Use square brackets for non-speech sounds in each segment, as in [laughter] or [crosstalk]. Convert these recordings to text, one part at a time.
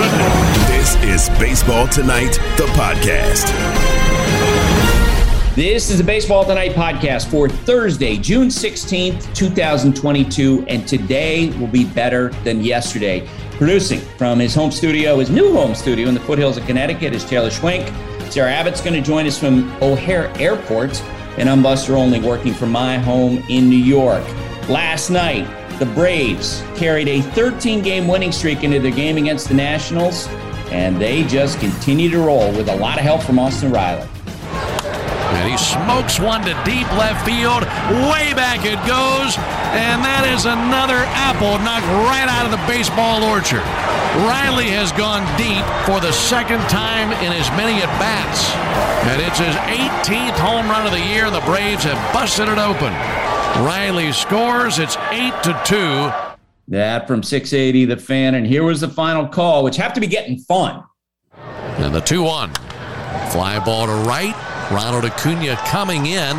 This is Baseball Tonight, the podcast. This is the Baseball Tonight podcast for Thursday, June 16th, 2022. And today will be better than yesterday. Producing from his home studio, his new home studio in the foothills of Connecticut, is Taylor Schwenk. Sarah Abbott's going to join us from O'Hare Airport. And I'm Buster Olney working from my home in New York. Last night, the Braves carried a 13 game winning streak into their game against the Nationals, and they just continue to roll with a lot of help from Austin Riley. And he smokes one to deep left field. Way back it goes. And that is another apple knocked right out of the baseball orchard. Riley has gone deep for the second time in as many at bats. And it's his 18th home run of the year, the Braves have busted it open. Riley scores. It's 8 to 2. That from 680, the fan. And here was the final call, which have to be getting fun. And the 2 1. Fly ball to right. Ronald Acuna coming in.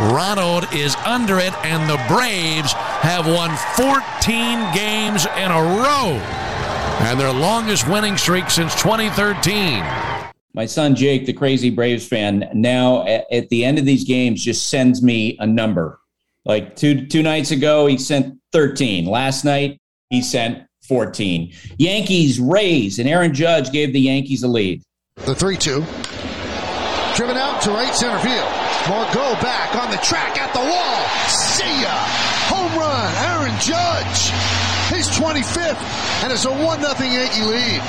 Ronald is under it, and the Braves have won 14 games in a row. And their longest winning streak since 2013. My son Jake, the crazy Braves fan, now at the end of these games just sends me a number like two two nights ago, he sent 13. Last night, he sent 14. Yankees, Rays, and Aaron Judge gave the Yankees a lead. The 3 2. Driven out to right center field. Margot back on the track at the wall. See ya! Home run, Aaron Judge. His 25th, and it's a 1 0 Yankee lead.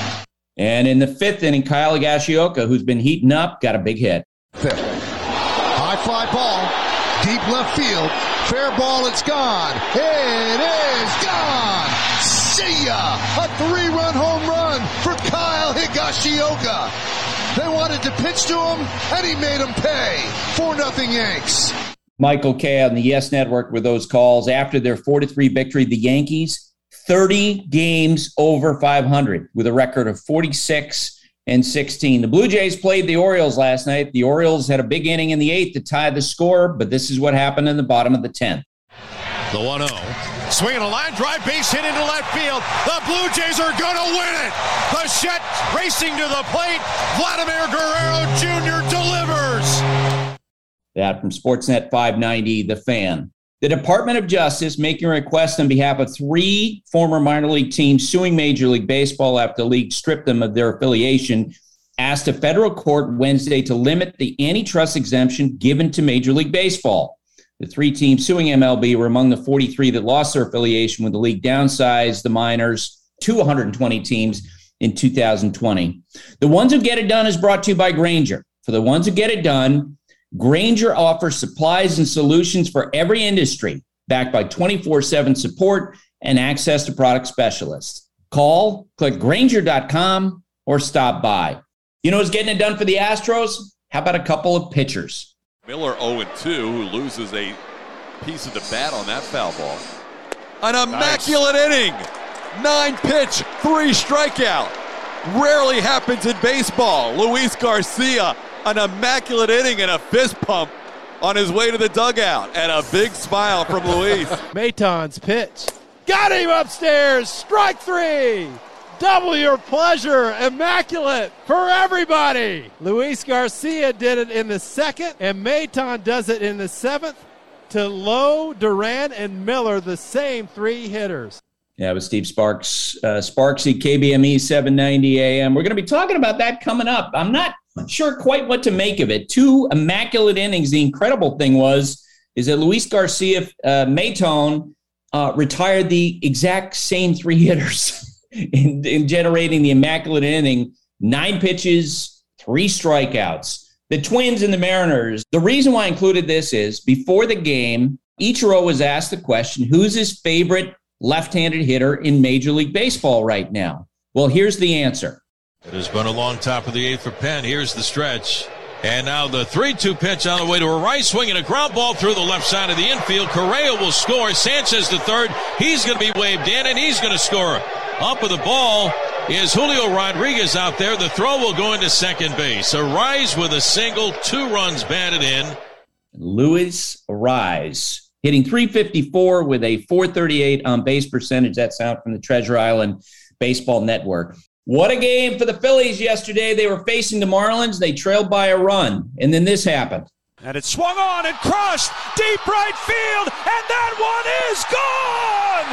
And in the fifth inning, Kyle Higashioka, who's been heating up, got a big hit. Fifth. High fly ball, deep left field. Fair ball, it's gone. It is gone. See ya! A three-run home run for Kyle Higashioka. They wanted to pitch to him, and he made them pay. 4 nothing Yanks. Michael Kay on the Yes Network with those calls. After their 4 3 victory, the Yankees, 30 games over 500 with a record of 46 and 16. The Blue Jays played the Orioles last night. The Orioles had a big inning in the eighth to tie the score, but this is what happened in the bottom of the 10th. The 1 0. Swinging a line drive, base hit into left field. The Blue Jays are going to win it. Bichette racing to the plate. Vladimir Guerrero Jr. delivers. That from Sportsnet 590, The Fan. The Department of Justice making a request on behalf of three former minor league teams suing Major League Baseball after the league stripped them of their affiliation asked a federal court Wednesday to limit the antitrust exemption given to Major League Baseball. The three teams suing MLB were among the 43 that lost their affiliation when the league downsized the minors to 120 teams in 2020. The ones who get it done is brought to you by Grainger. For the ones who get it done, Grainger offers supplies and solutions for every industry, backed by 24 7 support and access to product specialists. Call, click Grainger.com, or stop by. You know who's getting it done for the Astros? How about a couple of pitchers? Miller 0 2, who loses a piece of the bat on that foul ball. An immaculate nice. inning. Nine pitch, three strikeout. Rarely happens in baseball. Luis Garcia an immaculate inning and a fist pump on his way to the dugout, and a big smile from Luis. [laughs] Maton's pitch. Got him upstairs. Strike three. Double your pleasure. Immaculate for everybody. Luis Garcia did it in the second, and Maton does it in the seventh to Lowe, Duran, and Miller, the same three hitters. Yeah, with Steve Sparks, uh, Sparksy, KBME 790 AM. We're going to be talking about that coming up. I'm not sure quite what to make of it. Two immaculate innings. The incredible thing was is that Luis Garcia uh, uh, retired the exact same three hitters [laughs] in, in generating the immaculate inning. Nine pitches, three strikeouts. The Twins and the Mariners. The reason why I included this is before the game, Ichiro was asked the question, who's his favorite left-handed hitter in Major League Baseball right now? Well, here's the answer. It has been a long top of the eighth for Penn. Here's the stretch. And now the 3 2 pitch on the way to a right swing and a ground ball through the left side of the infield. Correa will score. Sanchez the third. He's going to be waved in and he's going to score. Up with the ball is Julio Rodriguez out there. The throw will go into second base. Arraez with a single, two runs batted in. Luis Arraez hitting 354 with a 438 on base percentage. That's out from the Treasure Island Baseball Network. What a game for the Phillies yesterday. They were facing the Marlins. They trailed by a run, and then this happened. And it swung on and crushed deep right field, and that one is gone!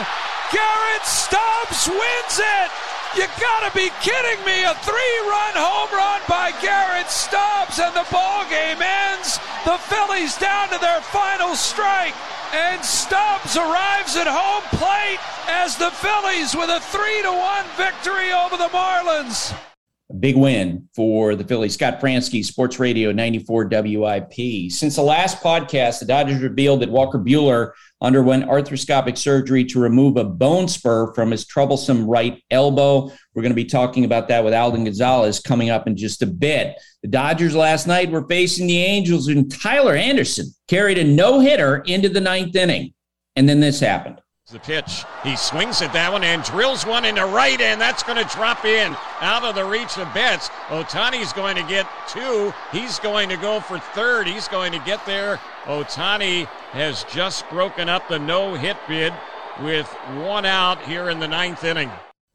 Garrett Stubbs wins it! You gotta be kidding me! A three-run home run by Garrett Stubbs, and the ball game ends. The Phillies down to their final strike, and Stubbs arrives at home plate as the Phillies with a three to one victory over the Marlins. A big win for the Phillies. Scott Franzke, Sports Radio 94 WIP. Since the last podcast, the Dodgers revealed that Walker Buehler underwent arthroscopic surgery to remove a bone spur from his troublesome right elbow. We're going to be talking about that with Alden Gonzalez coming up in just a bit. The Dodgers last night were facing the Angels, and Tyler Anderson carried a no hitter into the ninth inning. And then this happened. The pitch. He swings at that one and drills one into right, and that's going to drop in out of the reach of Betts. Ohtani's going to get two. He's going to go for third. He's going to get there. Ohtani has just broken up the no hit bid with one out here in the ninth inning.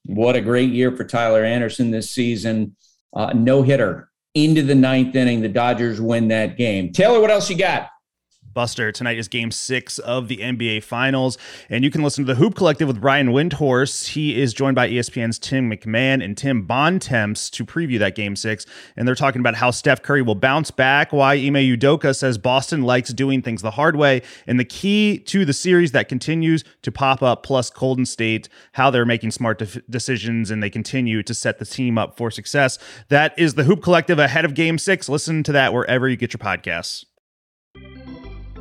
What a great year for Tyler Anderson this season. Uh, no hitter into the ninth inning. The Dodgers win that game. Taylor, what else you got? Buster. Tonight is game six of the NBA Finals. And you can listen to the Hoop Collective with Brian Windhorst. He is joined by ESPN's Tim McMahon and Tim Bontemps to preview that game six. And they're talking about how Steph Curry will bounce back, why Ime Udoka says Boston likes doing things the hard way, and the key to the series that continues to pop up, plus Golden State, how they're making smart de- decisions and they continue to set the team up for success. That is the Hoop Collective ahead of game six. Listen to that wherever you get your podcasts.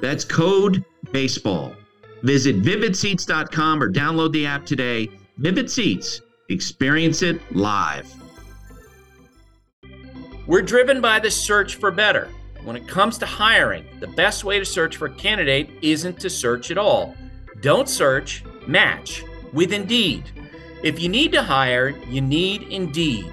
That's code baseball. Visit vividseats.com or download the app today. Vivid Seats, experience it live. We're driven by the search for better. When it comes to hiring, the best way to search for a candidate isn't to search at all. Don't search, match with Indeed. If you need to hire, you need Indeed.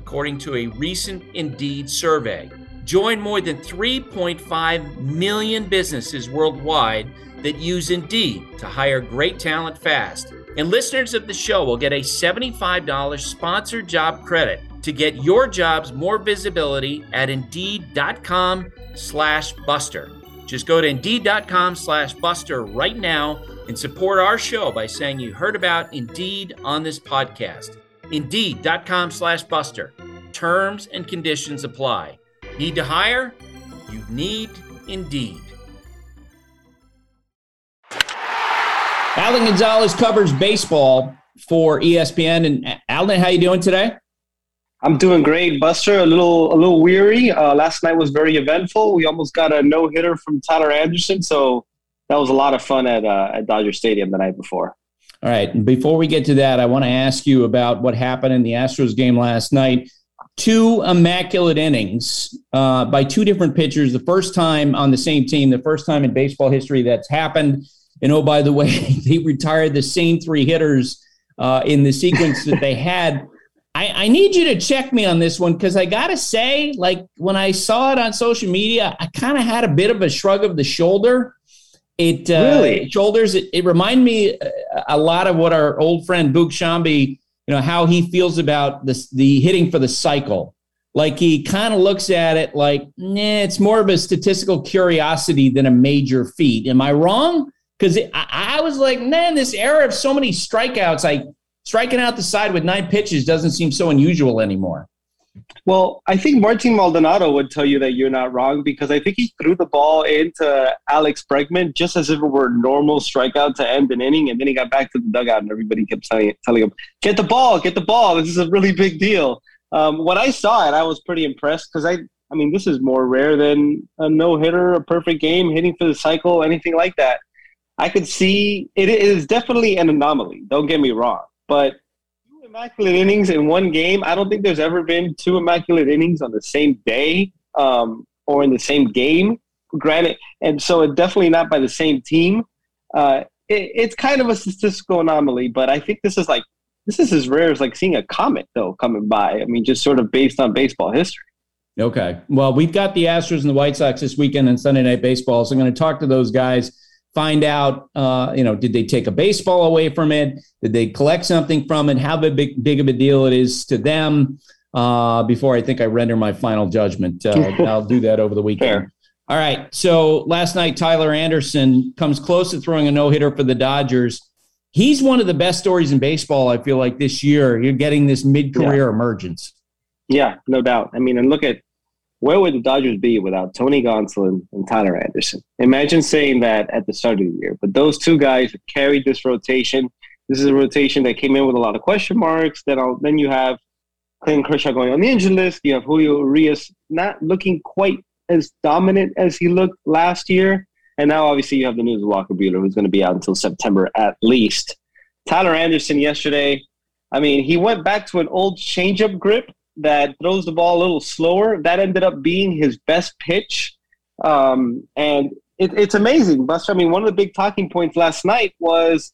according to a recent Indeed survey. Join more than 3.5 million businesses worldwide that use Indeed to hire great talent fast. And listeners of the show will get a $75 sponsored job credit to get your jobs more visibility at Indeed.com slash Buster. Just go to Indeed.com slash Buster right now and support our show by saying you heard about Indeed on this podcast. Indeed.com slash Buster. Terms and conditions apply. Need to hire? You need Indeed. Alden Gonzalez covers baseball for ESPN. And Alden, how you doing today? I'm doing great, Buster. A little, a little weary. Uh, last night was very eventful. We almost got a no hitter from Tyler Anderson, so that was a lot of fun at uh, at Dodger Stadium the night before. All right. Before we get to that, I want to ask you about what happened in the Astros game last night. Two immaculate innings uh, by two different pitchers. The first time on the same team, the first time in baseball history that's happened. And oh, by the way, [laughs] they retired the same three hitters uh, in the sequence that they had. I, I, need you to check me on this one because I got to say, like, when I saw it on social media, I kind of had a bit of a shrug of the shoulder it uh, really shoulders. It, it reminded me a lot of what our old friend Boog Sciambi, you know, how he feels about this the hitting for the cycle. Like he kind of looks at it like, nah, it's more of a statistical curiosity than a major feat. Am I wrong? Because I, I was like, man, this era of so many strikeouts, like striking out the side with nine pitches doesn't seem so unusual anymore. Well, I think Martin Maldonado would tell you that you're not wrong because I think he threw the ball into Alex Bregman just as if it were a normal strikeout to end an inning, and then he got back to the dugout and everybody kept telling, telling him, "Get the ball, get the ball. This is a really big deal." Um, when I saw it, I was pretty impressed because I, I mean, this is more rare than a no hitter, a perfect game, hitting for the cycle, anything like that. I could see it is definitely an anomaly. Don't get me wrong, but immaculate innings in one game. I don't think there's ever been two immaculate innings on the same day um, or in the same game. Granted, and so it definitely not by the same team. Uh, it, it's kind of a statistical anomaly, but I think this is like this is as rare as like seeing a comet though coming by. I mean, just sort of based on baseball history. Okay. Well, we've got the Astros and the White Sox this weekend and Sunday Night Baseball. So I'm going to talk to those guys, find out, uh, you know, did they take a baseball away from it? Did they collect something from it? How big, big of a deal it is to them uh, before I think I render my final judgment. Uh, [laughs] I'll do that over the weekend. Fair. All right. So last night, Tyler Anderson comes close to throwing a no hitter for the Dodgers he's one of the best stories in baseball. I feel like this year you're getting this mid-career yeah. emergence. Yeah, no doubt. I mean, and look at where would the Dodgers be without Tony Gonsolin and Tyler Anderson? Imagine saying that at the start of the year. But those two guys carried this rotation. This is a rotation that came in with a lot of question marks. Then I'll, then you have Clayton Kershaw going on the injured list. You have Julio Urias not looking quite as dominant as he looked last year. And now, obviously, you have the news of Walker Buehler, who's going to be out until September at least. Tyler Anderson yesterday, I mean, he went back to an old changeup grip that throws the ball a little slower. That ended up being his best pitch. Um, and it, it's amazing, Buster. I mean, one of the big talking points last night was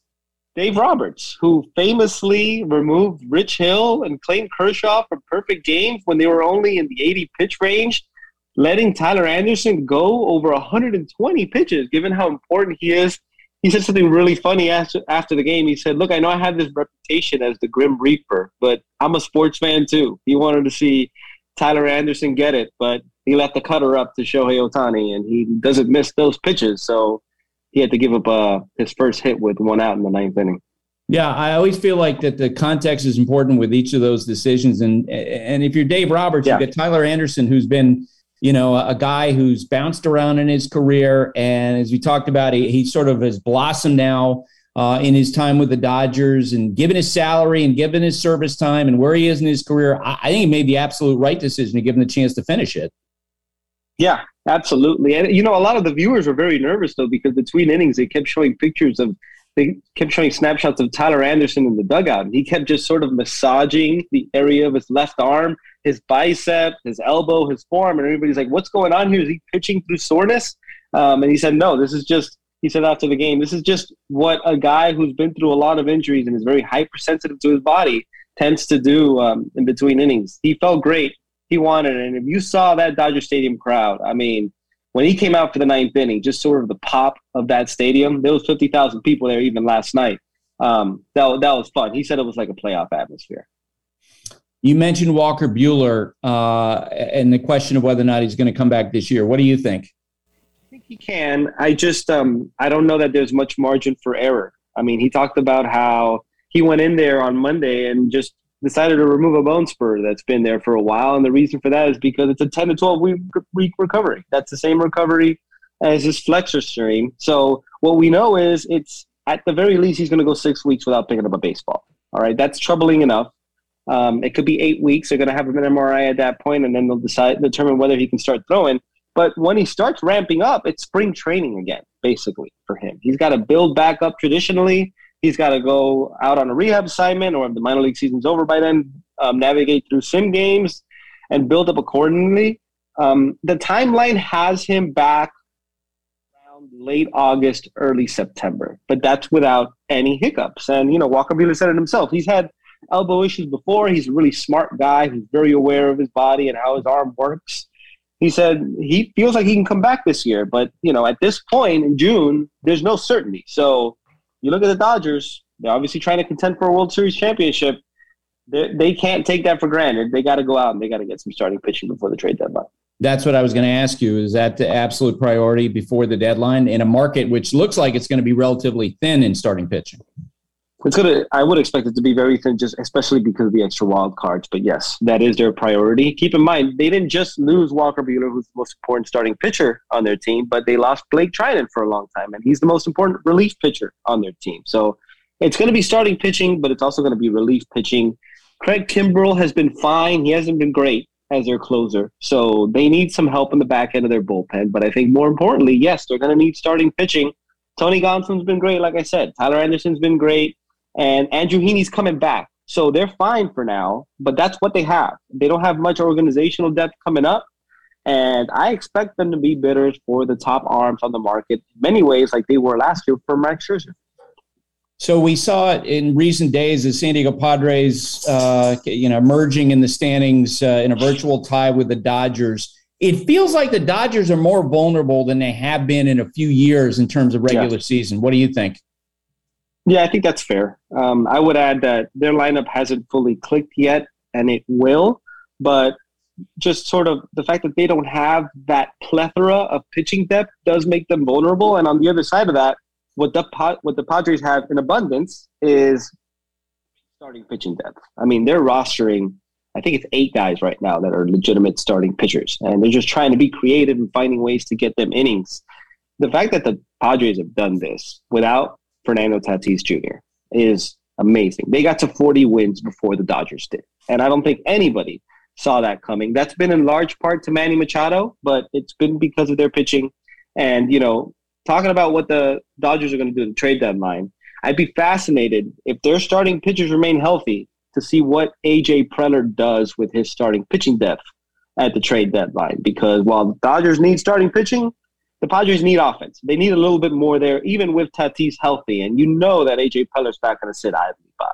Dave Roberts, who famously removed Rich Hill and Clayton Kershaw from perfect games when they were only in the 80 pitch range letting Tyler Anderson go over 120 pitches, given how important he is. He said something really funny after, after the game. He said, Look, I know I have this reputation as the Grim Reaper, but I'm a sports fan too. He wanted to see Tyler Anderson get it, but he left the cutter up to Shohei Ohtani, and he doesn't miss those pitches. So he had to give up uh, his first hit with one out in the ninth inning. Yeah, I always feel like that the context is important with each of those decisions. And and if you're Dave Roberts, yeah. you get Tyler Anderson, who's been you know, a, guy who's bounced around in his career. And as we talked about, he, he sort of has blossomed now uh, in his time with the Dodgers and given his salary and given his service time and where he is in his career. I, I think he made the absolute right decision to give him the chance to finish it. Yeah, absolutely. And, you know, a lot of the viewers were very nervous, though, because between innings, they kept showing pictures of they kept showing snapshots of Tyler Anderson in the dugout, and he kept just sort of massaging the area of his left arm his bicep, his elbow, his forearm, and everybody's like, "What's going on here? Is he pitching through soreness?" Um, and he said, "No, this is just." He said after the game, "This is just what a guy who's been through a lot of injuries and is very hypersensitive to his body tends to do um, in between innings." He felt great. He wanted it, and if you saw that Dodger Stadium crowd, I mean, when he came out for the ninth inning, just sort of the pop of that stadium. There was fifty thousand people there even last night. Um, that that was fun. He said it was like a playoff atmosphere. You mentioned Walker Buehler uh, and the question of whether or not he's going to come back this year. What do you think? I think he can. I just um, I don't know that there's much margin for error. I mean, he talked about how he went in there on Monday and just decided to remove a bone spur that's been there for a while, and the reason for that is because it's a 10 to 12 week, week recovery. That's the same recovery as his flexor strain. So what we know is it's at the very least he's going to go six weeks without picking up a baseball. All right, that's troubling enough. Um, it could be eight weeks. They're going to have him an MRI at that point, and then they'll decide determine whether he can start throwing. But when he starts ramping up, it's spring training again, basically for him. He's got to build back up traditionally. He's got to go out on a rehab assignment, or if the minor league season's over by then, um, navigate through sim games and build up accordingly. Um, the timeline has him back around late August, early September, but that's without any hiccups. And you know, Walker Buehler said it himself. He's had elbow issues before. He's a really smart guy He's very aware of his body and how his arm works. He said he feels like he can come back this year, but you know, at this point in June, there's no certainty. So you look at the Dodgers; they're obviously trying to contend for a World Series championship. They, they can't take that for granted. They got to go out and they got to get some starting pitching before the trade deadline. That's what I was going to ask you. Is that the absolute priority before the deadline in a market which looks like it's going to be relatively thin in starting pitching? It's gonna. I would expect it to be very thin, just especially because of the extra wild cards. But yes, that is their priority. Keep in mind, they didn't just lose Walker Buehler, who's the most important starting pitcher on their team, but they lost Blake Treinen for a long time, and he's the most important relief pitcher on their team. So it's going to be starting pitching, but it's also going to be relief pitching. Craig Kimbrel has been fine. He hasn't been great as their closer, so they need some help in the back end of their bullpen. But I think more importantly, yes, they're going to need starting pitching. Tony Gonsolin's been great, like I said. Tyler Anderson's been great and Andrew Heaney's coming back. So they're fine for now, but that's what they have. They don't have much organizational depth coming up. And I expect them to be bidders for the top arms on the market in many ways, like they were last year for Max Scherzer. So we saw it in recent days as San Diego Padres, uh, you know, merging in the standings uh, in a virtual tie with the Dodgers. It feels like the Dodgers are more vulnerable than they have been in a few years in terms of regular yeah. season. What do you think? Yeah, I think that's fair. Um, I would add that their lineup hasn't fully clicked yet, and it will. But just sort of the fact that they don't have that plethora of pitching depth does make them vulnerable. And on the other side of that, what the what the Padres have in abundance is starting pitching depth. I mean, they're rostering. I think it's eight guys right now that are legitimate starting pitchers, and they're just trying to be creative and finding ways to get them innings. The fact that the Padres have done this without Fernando Tatis Jr. is amazing. They got to 40 wins before the Dodgers did. And I don't think anybody saw that coming. That's been in large part to Manny Machado, but it's been because of their pitching. And, you know, talking about what the Dodgers are going to do at the trade deadline, I'd be fascinated if their starting pitchers remain healthy to see what AJ Preller does with his starting pitching depth at the trade deadline. Because while the Dodgers need starting pitching, the Padres need offense. They need a little bit more there, even with Tatis healthy. And you know that AJ Preller's not going to sit idly by.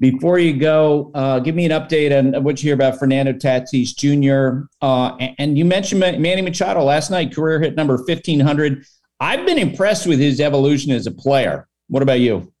Before you go, uh, give me an update on what you hear about Fernando Tatis Jr. Uh, and you mentioned Manny Machado last night, career hit number 1500. I've been impressed with his evolution as a player. What about you?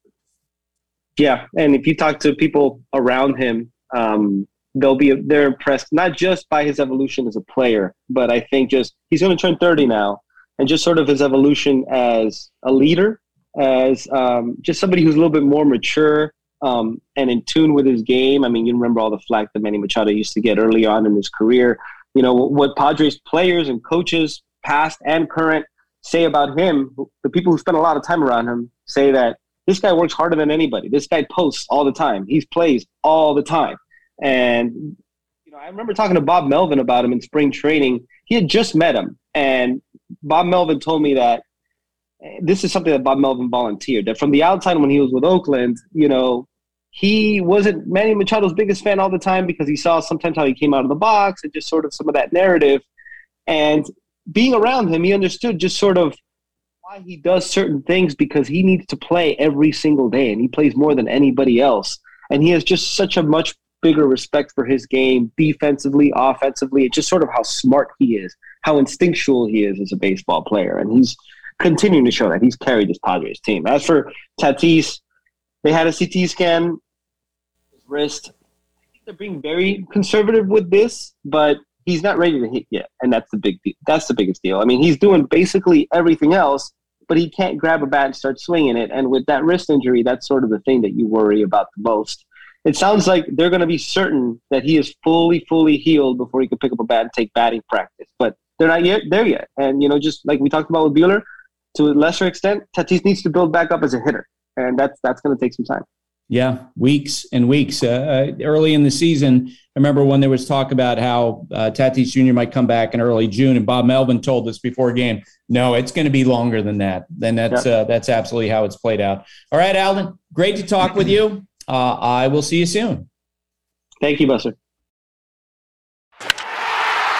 Yeah, and if you talk to people around him, um, they'll be they're impressed not just by his evolution as a player, but I think just he's going to turn 30 now, and just sort of his evolution as a leader, as um, just somebody who's a little bit more mature um, and in tune with his game. I mean, you remember all the flack that Manny Machado used to get early on in his career. You know what Padres players and coaches, past and current, say about him. The people who spend a lot of time around him say that this guy works harder than anybody. This guy posts all the time. He plays all the time. And you know, I remember talking to Bob Melvin about him in spring training. He had just met him, and Bob Melvin told me that eh, this is something that Bob Melvin volunteered. That from the outside, when he was with Oakland, you know, he wasn't Manny Machado's biggest fan all the time because he saw sometimes how he came out of the box and just sort of some of that narrative. And being around him, he understood just sort of why he does certain things because he needs to play every single day and he plays more than anybody else. And he has just such a much bigger respect for his game defensively, offensively. It's just sort of how smart he is, how instinctual he is as a baseball player. And he's continuing to show that. He's carried this Padres team. As for Tatis, they had a CT scan, his wrist. They're being very conservative with this, but he's not ready to hit yet. And that's the big deal. That's the biggest deal. I mean, he's doing basically everything else, but he can't grab a bat and start swinging it. And with that wrist injury, that's sort of the thing that you worry about the most it sounds like they're going to be certain that he is fully, fully healed before he can pick up a bat and take batting practice. But they're not yet there yet. And you know, just like we talked about with Buehler, to a lesser extent, Tatis needs to build back up as a hitter, and that's that's going to take some time. Yeah, weeks and weeks. Uh, uh, early in the season, I remember when there was talk about how uh, Tatis Jr. might come back in early June, and Bob Melvin told us before game, no, it's going to be longer than that. Then that's yeah. uh, that's absolutely how it's played out. All right, Alden, great to talk with you. Uh, I will see you soon. Thank you, Buster.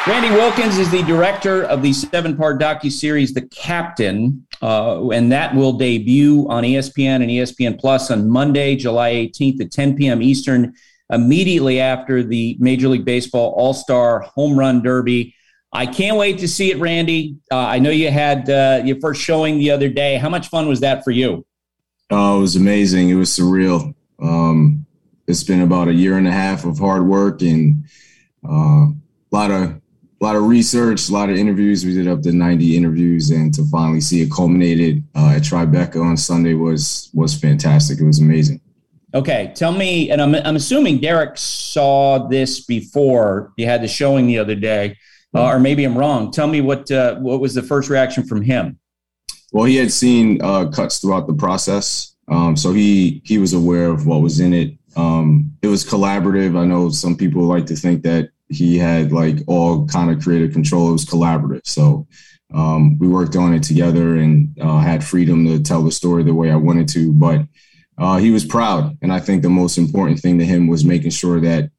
Randy Wilkins is the director of the seven-part docu-series The Captain, uh, and that will debut on ESPN and ESPN Plus on Monday, July 18th at 10 p.m. Eastern, immediately after the Major League Baseball All-Star Home Run Derby. I can't wait to see it, Randy. Uh, I know you had uh, your first showing the other day. How much fun was that for you? Oh, it was amazing. It was surreal. Um, it's been about a year and a half of hard work and uh, a lot of a lot of research, a lot of interviews. We did up to 90 interviews, and to finally see it culminated uh, at Tribeca on Sunday was was fantastic. It was amazing. Okay, tell me, and I'm I'm assuming Derek saw this before you had the showing the other day, uh, or maybe I'm wrong. Tell me what uh, what was the first reaction from him? Well, he had seen uh, cuts throughout the process, um, so he he was aware of what was in it. Um, it was collaborative. I know some people like to think that he had like all kind of creative control. It was collaborative. So um, we worked on it together and uh, had freedom to tell the story the way I wanted to. But uh, he was proud, and I think the most important thing to him was making sure that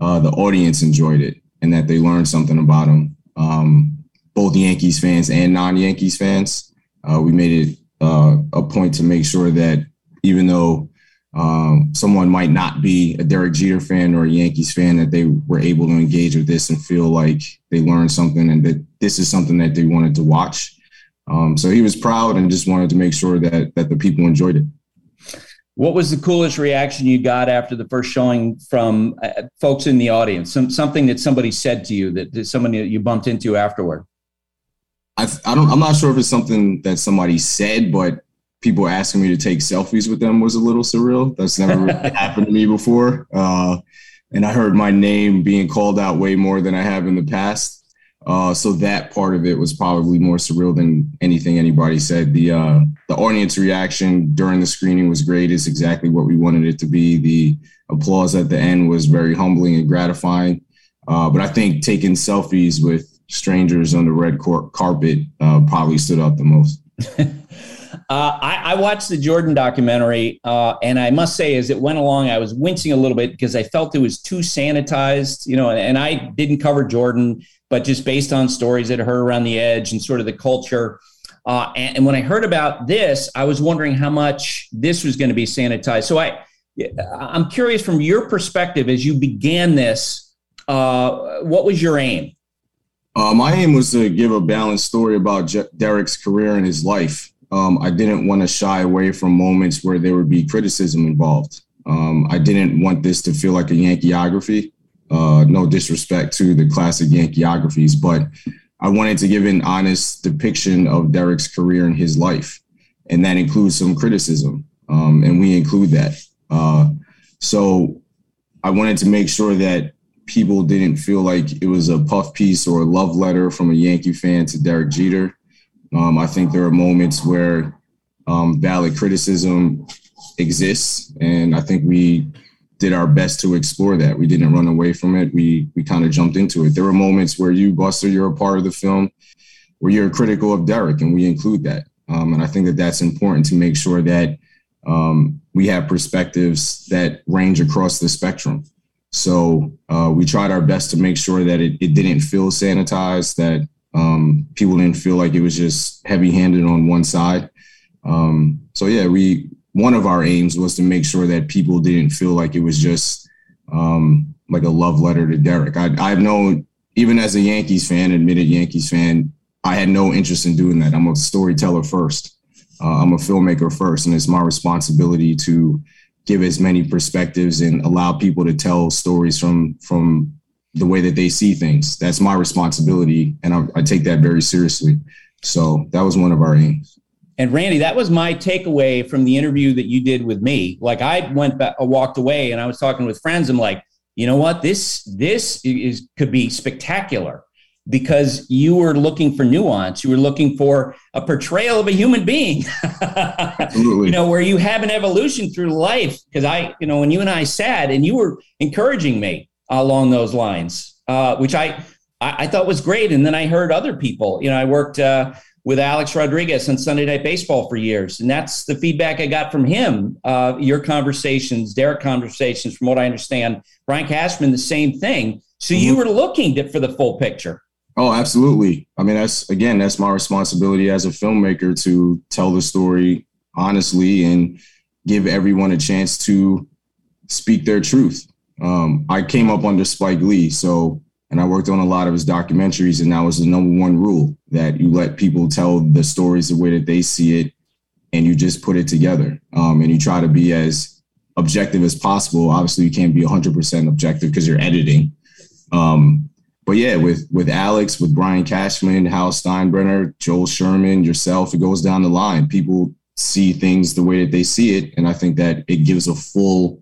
uh, the audience enjoyed it and that they learned something about him. Um, both Yankees fans and non-Yankees fans. Uh, we made it uh, a point to make sure that even though um, someone might not be a Derek Jeter fan or a Yankees fan, that they were able to engage with this and feel like they learned something and that this is something that they wanted to watch. Um, so he was proud and just wanted to make sure that that the people enjoyed it. What was the coolest reaction you got after the first showing from uh, folks in the audience? Some, something that somebody said to you that, that somebody that you bumped into afterward. I, I don't. I'm not sure if it's something that somebody said, but people asking me to take selfies with them was a little surreal. That's never really [laughs] happened to me before. Uh, and I heard my name being called out way more than I have in the past. Uh, so that part of it was probably more surreal than anything anybody said. The uh, the audience reaction during the screening was great. It's exactly what we wanted it to be. The applause at the end was very humbling and gratifying. Uh, but I think taking selfies with strangers on the red cor- carpet uh, probably stood out the most. [laughs] Uh, I, I, watched the Jordan documentary, uh, and I must say, as it went along, I was wincing a little bit because I felt it was too sanitized, you know. And, and I didn't cover Jordan, but just based on stories that I heard around the edge and sort of the culture. Uh, and, and, when I heard about this, I was wondering how much this was going to be sanitized. So I, I'm curious from your perspective as you began this, uh, what was your aim? Uh, my aim was to give a balanced story about Derek's career and his life um, I didn't want to shy away from moments where there would be criticism involved. Um, I didn't want this to feel like a Yankeeography. Uh, no disrespect to the classic Yankeeographies, but I wanted to give an honest depiction of Derek's career and his life, and that includes some criticism, um, and we include that. Uh, so I wanted to make sure that people didn't feel like it was a puff piece or a love letter from a Yankee fan to Derek Jeter. Um, I think there are moments where um, valid criticism exists, and I think we did our best to explore that. We didn't run away from it. We we kind of jumped into it. There were moments where you, Buster, you're a part of the film, where you're critical of Derek, and we include that. Um, and I think that that's important to make sure that um, we have perspectives that range across the spectrum. So uh, we tried our best to make sure that it, it didn't feel sanitized, that um, people didn't feel like it was just heavy handed on one side. Um, so yeah, we one of our aims was to make sure that people didn't feel like it was just um, like a love letter to Derek. I, I've known even as a Yankees fan, admitted Yankees fan, I had no interest in doing that. I'm a storyteller first. Uh, I'm a filmmaker first, and it's my responsibility to give as many perspectives and allow people to tell stories from from the way that they see things. That's my responsibility, and I, I take that very seriously. So that was one of our aims. And Randy, that was my takeaway from the interview that you did with me. Like I went back, I walked away, and I was talking with friends. I'm like, you know what? This this is could be spectacular because you were looking for nuance. You were looking for a portrayal of a human being. [laughs] Absolutely. you know, where you have an evolution through life. Because I, you know, when you and I sat, and you were encouraging me along those lines, uh, which I, I, I thought was great. And then I heard other people. You know, I worked uh, with Alex Rodriguez on Sunday Night Baseball for years, and that's the feedback I got from him. Uh, your conversations, Derek conversations, from what I understand, Brian Cashman, the same thing. So you mm-hmm. were looking to, for the full picture. Oh, absolutely. I mean, that's again, that's my responsibility as a filmmaker to tell the story honestly and give everyone a chance to speak their truth. Um, I came up under Spike Lee, so and I worked on a lot of his documentaries, and that was the number one rule that you let people tell the stories the way that they see it, and you just put it together, um, and you try to be as objective as possible. Obviously, you can't be 100% objective because you're editing, um, but yeah, with with Alex, with Brian Cashman, Hal Steinbrenner, Joel Sherman, yourself, it goes down the line. People see things the way that they see it, and I think that it gives a full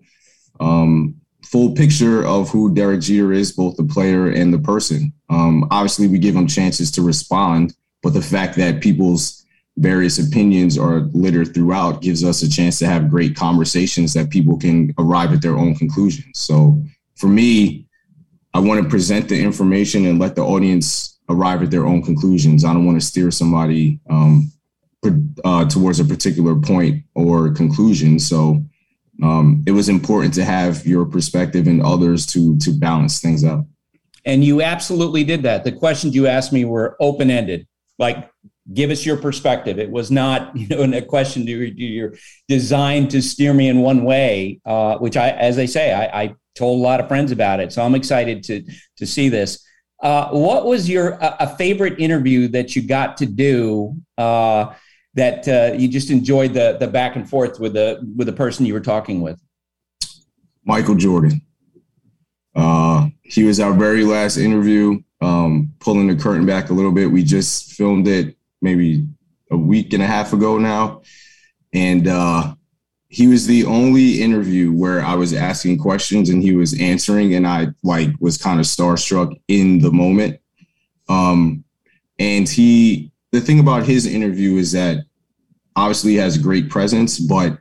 um, full picture of who Derek Jeter is, both the player and the person. Um, obviously, we give him chances to respond, but the fact that people's various opinions are littered throughout gives us a chance to have great conversations that people can arrive at their own conclusions. So for me, I want to present the information and let the audience arrive at their own conclusions. I don't want to steer somebody um, uh, towards a particular point or conclusion. So um, it was important to have your perspective and others to to balance things out. And you absolutely did that. The questions you asked me were open ended. Like, give us your perspective. It was not, [laughs] you know, a question to you're designed to steer me in one way. Uh, which I, as I say, I, I told a lot of friends about it. So I'm excited to to see this. Uh, what was your a, a, favorite interview that you got to do uh, that uh, you just enjoyed the the back and forth with the with the person you were talking with? Michael Jordan. Uh, he was our very last interview. Um, pulling the curtain back a little bit, we just filmed it maybe a week and a half ago now, and uh, he was the only interview where I was asking questions and he was answering, and I like was kind of starstruck in the moment. Um, and he, the thing about his interview is that obviously he has great presence, but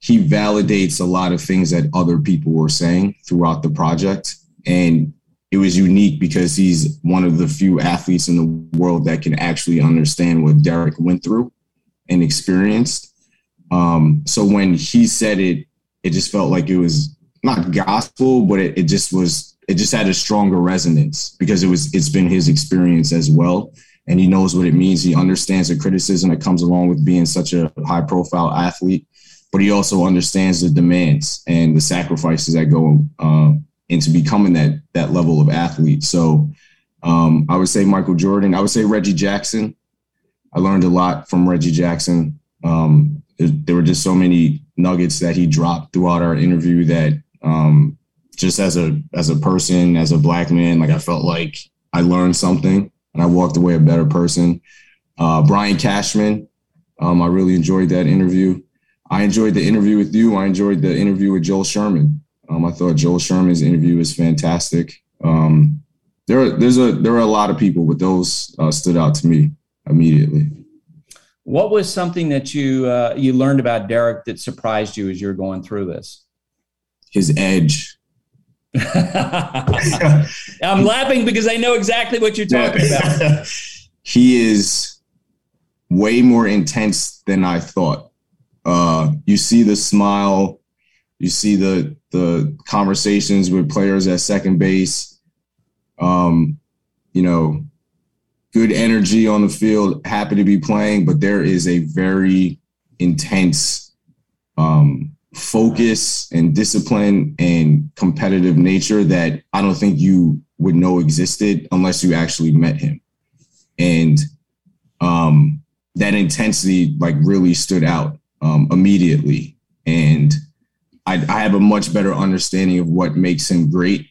he validates a lot of things that other people were saying throughout the project. And it was unique because he's one of the few athletes in the world that can actually understand what Derek went through and experienced um, so when he said it, it just felt like it was not gospel, but it, it just was, it just had a stronger resonance because it was, it's been his experience as well. And he knows what it means. He understands the criticism that comes along with being such a high profile athlete, but he also understands the demands and the sacrifices that go uh, into becoming that, that level of athlete. So um, I would say Michael Jordan. I would say Reggie Jackson. I learned a lot from Reggie Jackson. Um, there were just so many nuggets that he dropped throughout our interview that um, just as a as a person, as a black man, like I felt like I learned something and I walked away a better person. Uh, Brian Cashman, um, I really enjoyed that interview. I enjoyed the interview with you. I enjoyed the interview with Joel Sherman. Um, I thought Joel Sherman's interview was fantastic. Um, there, there's a there are a lot of people, but those uh, stood out to me immediately. What was something that you uh, you learned about Derek that surprised you as you were going through this? His edge. [laughs] I'm laughing because I know exactly what you're talking about. [laughs] he is way more intense than I thought. Uh, you see the smile, you see the the conversations with players at second base. Um, you know, good energy on the field, happy to be playing, but there is a very intense um, focus and discipline and competitive nature that I don't think you would know existed unless you actually met him. And um, that intensity like really stood out um, immediately. And I, I have a much better understanding of what makes him great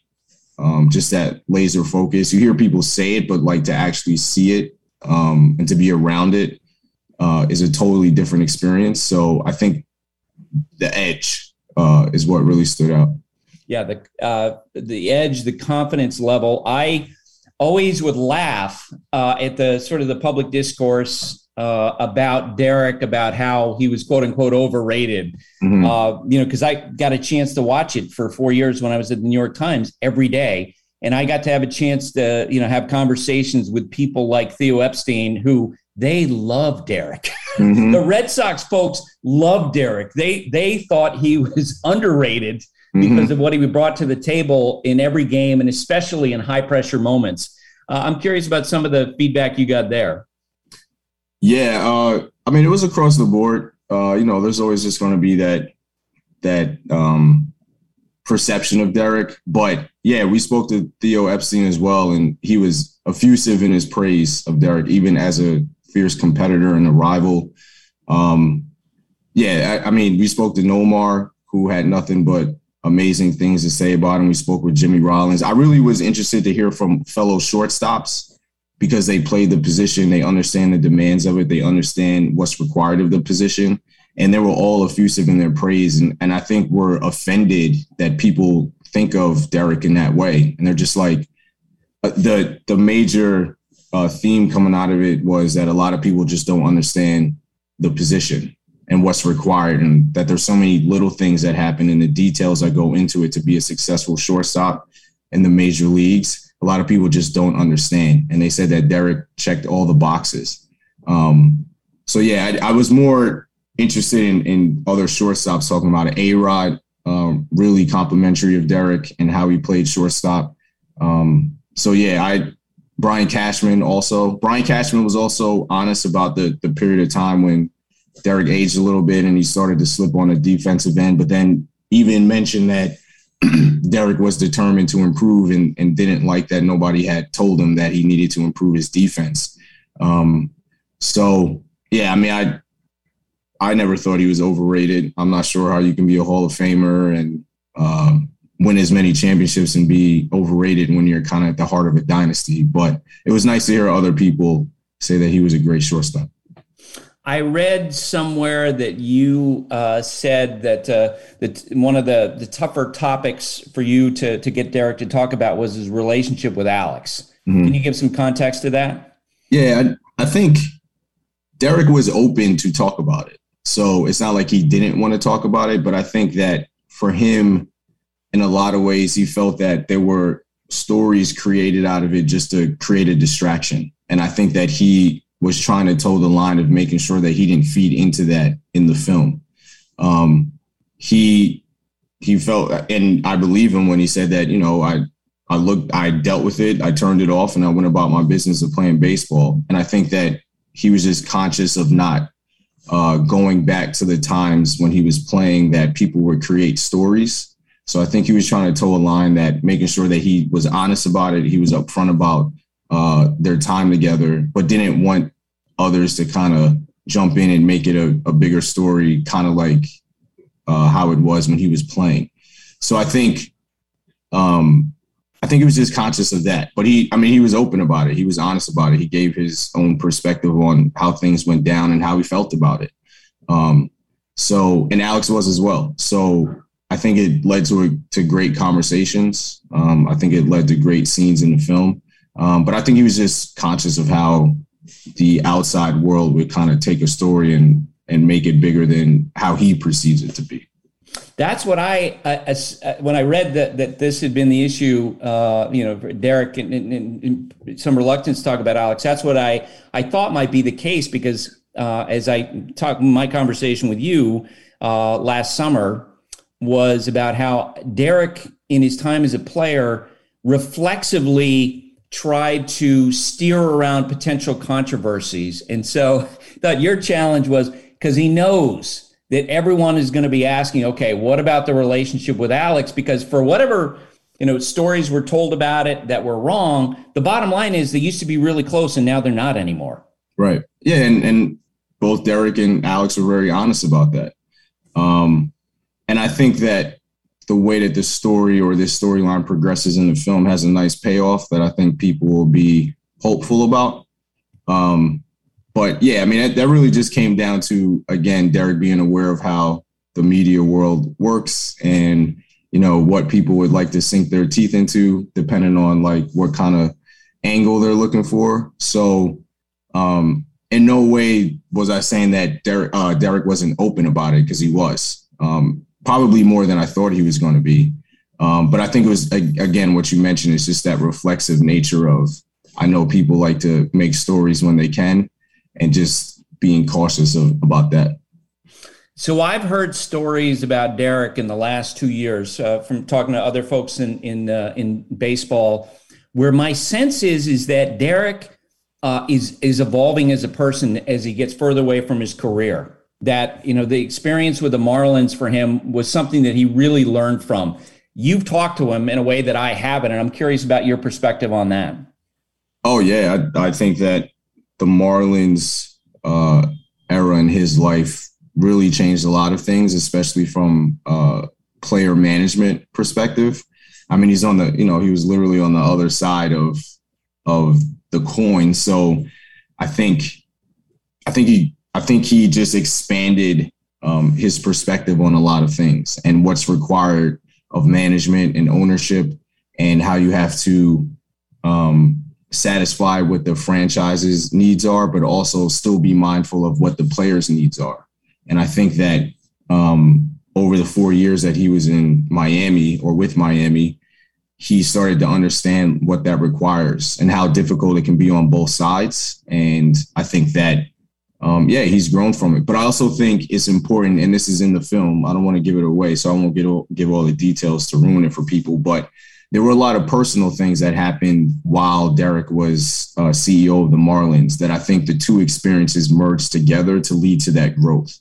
um, just that laser focus. You hear people say it, but like to actually see it um, and to be around it uh, is a totally different experience. So I think the edge uh, is what really stood out. Yeah, the uh, the edge, the confidence level. I always would laugh uh, at the sort of the public discourse uh, about Derek, about how he was quote unquote overrated. Mm-hmm. Uh, you know, because I got a chance to watch it for four years when I was at the New York Times every day. And I got to have a chance to, you know, have conversations with people like Theo Epstein, who they love Derek. [laughs] Mm-hmm. the Red Sox folks love Derek. They they thought he was [laughs] underrated mm-hmm. because of what he brought to the table in every game, and especially in high pressure moments. Uh, I'm curious about some of the feedback you got there. Yeah, uh, I mean, it was across the board. Uh, you know, there's always just going to be that that um, perception of Derek, but yeah, we spoke to Theo Epstein as well, and he was effusive in his praise of Derek, even as a fierce competitor and a rival. Um, yeah, I, I, mean, we spoke to Nomar, who had nothing but amazing things to say about him. We spoke with Jimmy Rollins. I really was interested to hear from fellow shortstops because they play the position, they understand the demands of it, they understand what's required of the position. And they were all effusive in their praise. And, and I think we're offended that people think of Derek in that way. And they're just like, uh, the the major uh, theme coming out of it was that a lot of people just don't understand the position and what's required, and that there's so many little things that happen and the details that go into it to be a successful shortstop in the major leagues. A lot of people just don't understand, and they said that Derek checked all the boxes. Um, so yeah, I, I, was more interested in, in other shortstops talking about A Rod, um, really complimentary of Derek and how he played shortstop. Um, so yeah, I Brian Cashman also. Brian Cashman was also honest about the the period of time when Derek aged a little bit and he started to slip on the defensive end, but then even mentioned that [clears throat] Derek was determined to improve and, and didn't like that nobody had told him that he needed to improve his defense. Um, so yeah, I mean, I I never thought he was overrated. I'm not sure how you can be a Hall of Famer and um, win as many championships and be overrated when you're kind of at the heart of a dynasty. But it was nice to hear other people say that he was a great shortstop. I read somewhere that you uh, said that uh, that one of the, the tougher topics for you to to get Derek to talk about was his relationship with Alex. Mm-hmm. Can you give some context to that? Yeah, I, I think Derek was open to talk about it. So it's not like he didn't want to talk about it, but I think that for him, in a lot of ways, he felt that there were stories created out of it just to create a distraction. And I think that he was trying to toe the line of making sure that he didn't feed into that in the film. Um, he he felt, and I believe him when he said that. You know, I I looked, I dealt with it, I turned it off, and I went about my business of playing baseball. And I think that he was just conscious of not uh, going back to the times when he was playing that people would create stories so I think he was trying to toe a line that making sure that he was honest about it, he was upfront about uh, their time together, but didn't want others to kind of jump in and make it a, a bigger story, kind of like uh, how it was when he was playing. So I think, um, I think he was just conscious of that. But he, I mean, he was open about it. He was honest about it. He gave his own perspective on how things went down and how he felt about it. Um, so, and Alex was as well. So I think it led to to great conversations. Um, I think it led to great scenes in the film. Um, but I think he was just conscious of how the outside world would kind of take a story and and make it bigger than how he perceives it to be. That's what I, uh, when I read that that this had been the issue, uh, you know, Derek and, and, and, some reluctance to talk about Alex. That's what I I thought might be the case because uh, as I talked my conversation with you uh, last summer, was about how Derek, in his time as a player, reflexively tried to steer around potential controversies. And so [laughs] thought your challenge was because he knows that everyone is going to be asking, okay, what about the relationship with Alex? Because for whatever you know stories were told about it that were wrong, the bottom line is they used to be really close and now they're not anymore. Right. Yeah, and and both Derek and Alex were very honest about that. Um, and I think that the way that the story or this storyline progresses in the film has a nice payoff that I think people will be hopeful about. Um, but yeah, I mean, that, that really just came down to, again, Derek being aware of how the media world works and, you know, what people would like to sink their teeth into, depending on like what kind of angle they're looking for. So, um, in no way was I saying that Derek, uh, Derek wasn't open about it because he was. Um, probably more than I thought he was going to be. Um, but I think it was again what you mentioned is just that reflexive nature of I know people like to make stories when they can, and just being cautious of, about that. So I've heard stories about Derek in the last two years uh, from talking to other folks in in uh, in baseball, where my sense is is that Derek uh, is is evolving as a person as he gets further away from his career that you know the experience with the Marlins for him was something that he really learned from. You've talked to him in a way that I haven't, and I'm curious about your perspective on that. Oh yeah, I, I think that the Marlins uh, era in his life really changed a lot of things, especially from uh, player management perspective. I mean, he's on the, you know, he was literally on the other side of of the coin. So I think I think he I think he just expanded um, his perspective on a lot of things and what's required of management and ownership and how you have to um, satisfy what the franchise's needs are, but also still be mindful of what the players' needs are. And I think that um, over the four years that he was in Miami or with Miami, he started to understand what that requires and how difficult it can be on both sides. And I think that, um, yeah, he's grown from it. But I also think it's important, and this is in the film. I don't want to give it away, so I won't get all, give all the details to ruin it for people. But there were a lot of personal things that happened while Derek was uh, CEO of the Marlins that I think the two experiences merged together to lead to that growth.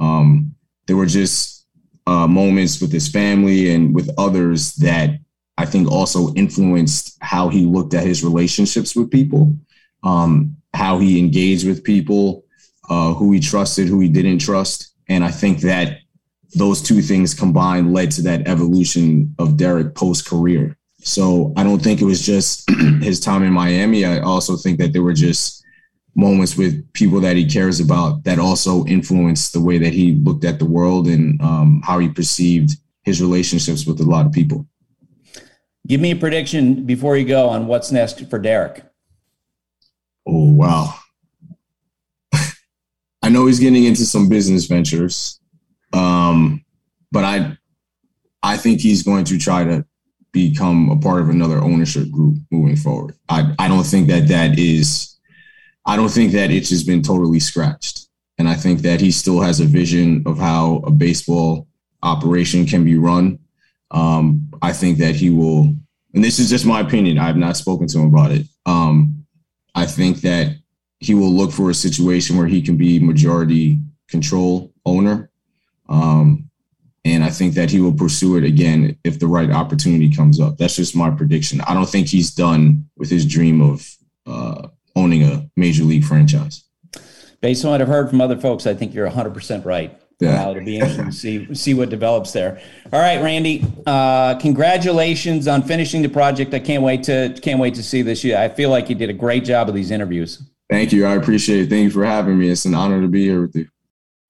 Um, there were just uh, moments with his family and with others that I think also influenced how he looked at his relationships with people, um, how he engaged with people, uh, who he trusted, who he didn't trust. And I think that those two things combined led to that evolution of Derek post career. So I don't think it was just [clears throat] his time in Miami. I also think that there were just moments with people that he cares about that also influenced the way that he looked at the world and um, how he perceived his relationships with a lot of people. Give me a prediction before you go on what's next for Derek. Oh, wow. Know he's getting into some business ventures. Um, but I I think he's going to try to become a part of another ownership group moving forward. I, I don't think that that is I don't think that itch has been totally scratched. And I think that he still has a vision of how a baseball operation can be run. Um, I think that he will, and this is just my opinion. I have not spoken to him about it. Um, I think that he will look for a situation where he can be majority control owner um, and I think that he will pursue it again if the right opportunity comes up. That's just my prediction. I don't think he's done with his dream of uh, owning a major league franchise. Based on what I've heard from other folks, I think you're 100% right. Yeah. Uh, it'll be interesting to see see what develops there. All right, Randy. Uh, congratulations on finishing the project. I can't wait to can't wait to see this. Year. I feel like you did a great job of these interviews. Thank you. I appreciate it. Thank you for having me. It's an honor to be here with you.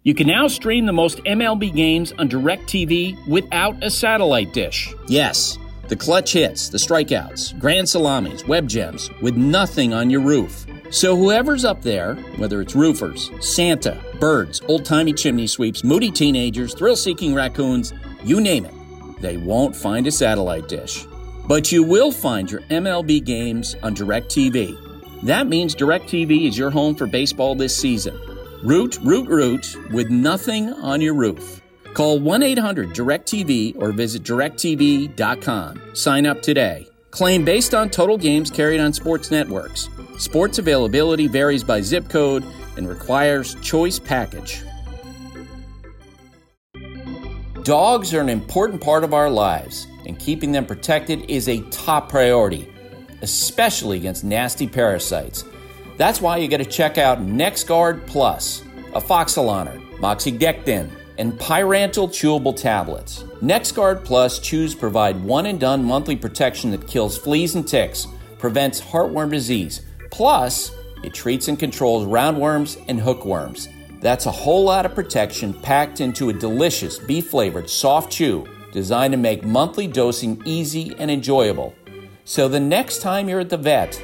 You can now stream the most MLB games on DirecTV without a satellite dish. Yes, the clutch hits, the strikeouts, grand salamis, web gems, with nothing on your roof. So whoever's up there, whether it's roofers, Santa, birds, old timey chimney sweeps, moody teenagers, thrill seeking raccoons, you name it, they won't find a satellite dish. But you will find your MLB games on DirecTV. That means DirecTV is your home for baseball this season. Root, root, root with nothing on your roof. Call 1 800 DirecTV or visit directv.com. Sign up today. Claim based on total games carried on sports networks. Sports availability varies by zip code and requires choice package. Dogs are an important part of our lives, and keeping them protected is a top priority, especially against nasty parasites. That's why you got to check out NexGard Plus, Afoxolaner, Moxidectin, and Pyrantel chewable tablets. NexGard Plus chews provide one and done monthly protection that kills fleas and ticks, prevents heartworm disease, plus it treats and controls roundworms and hookworms. That's a whole lot of protection packed into a delicious beef flavored soft chew designed to make monthly dosing easy and enjoyable. So the next time you're at the vet,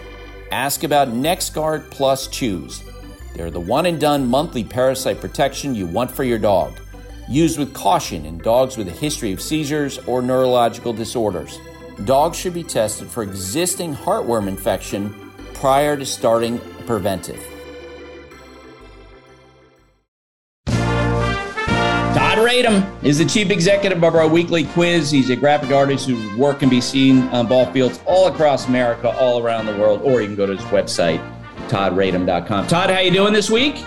ask about NexGard Plus Chews. They're the one and done monthly parasite protection you want for your dog. Used with caution in dogs with a history of seizures or neurological disorders. Dogs should be tested for existing heartworm infection prior to starting preventive. Radom is the chief executive of our weekly quiz. He's a graphic artist whose work can be seen on ball fields all across America, all around the world, or you can go to his website, toddradom.com. Todd, how you doing this week?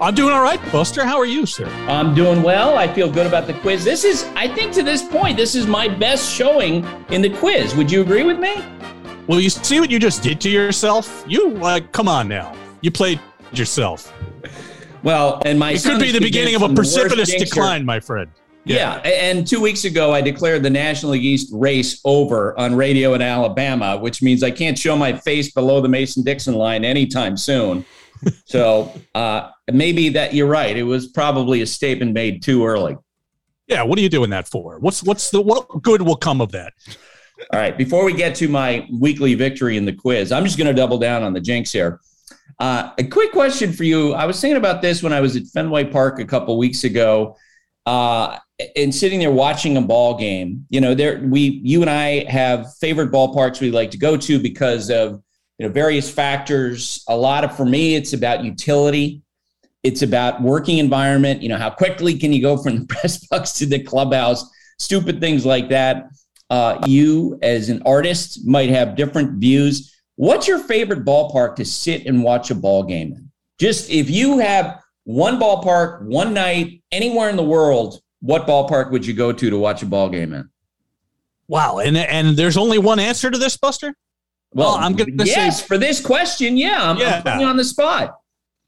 I'm doing all right, Buster. How are you, sir? I'm doing well. I feel good about the quiz. This is, I think, to this point, this is my best showing in the quiz. Would you agree with me? Well, you see what you just did to yourself? You, like, come on now. You played yourself. Well, and my it could be the beginning of a precipitous decline, my friend. Yeah. And two weeks ago, I declared the National League East race over on radio in Alabama, which means I can't show my face below the Mason Dixon line anytime soon. [laughs] so uh, maybe that you're right. It was probably a statement made too early. Yeah. What are you doing that for? What's what's the what good will come of that? All right. Before we get to my weekly victory in the quiz, I'm just going to double down on the jinx here. Uh, a quick question for you. I was thinking about this when I was at Fenway Park a couple weeks ago, uh, and sitting there watching a ball game. You know, there we, you and I have favorite ballparks we like to go to because of you know various factors. A lot of for me, it's about utility. It's about working environment. You know, how quickly can you go from the [laughs] press box to the clubhouse? Stupid things like that. Uh, you, as an artist, might have different views. What's your favorite ballpark to sit and watch a ball game in? Just if you have one ballpark, one night, anywhere in the world, what ballpark would you go to to watch a ball game in? Wow, and and there's only one answer to this, Buster. Well, I'm going to yes say, for this question. Yeah, I'm, yeah. I'm putting you on the spot.